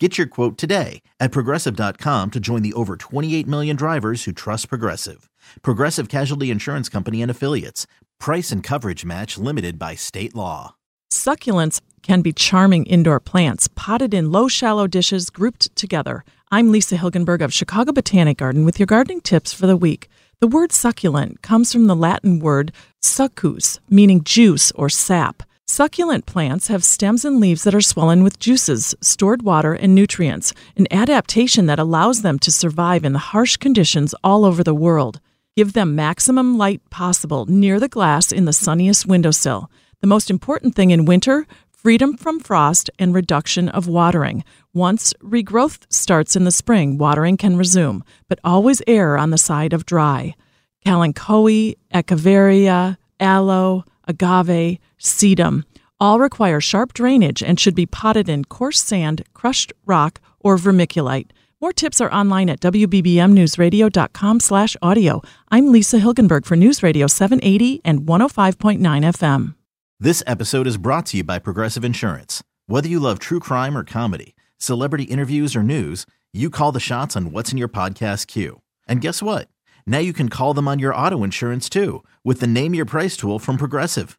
Get your quote today at progressive.com to join the over 28 million drivers who trust Progressive. Progressive Casualty Insurance Company and Affiliates. Price and coverage match limited by state law. Succulents can be charming indoor plants, potted in low, shallow dishes grouped together. I'm Lisa Hilgenberg of Chicago Botanic Garden with your gardening tips for the week. The word succulent comes from the Latin word succus, meaning juice or sap. Succulent plants have stems and leaves that are swollen with juices, stored water, and nutrients, an adaptation that allows them to survive in the harsh conditions all over the world. Give them maximum light possible near the glass in the sunniest windowsill. The most important thing in winter freedom from frost and reduction of watering. Once regrowth starts in the spring, watering can resume, but always err on the side of dry. Kalanchoe, Echeveria, aloe, agave, sedum all require sharp drainage and should be potted in coarse sand, crushed rock, or vermiculite. More tips are online at wbbmnewsradio.com slash audio. I'm Lisa Hilgenberg for News Radio 780 and 105.9 FM. This episode is brought to you by Progressive Insurance. Whether you love true crime or comedy, celebrity interviews or news, you call the shots on what's in your podcast queue. And guess what? Now you can call them on your auto insurance too with the Name Your Price tool from Progressive.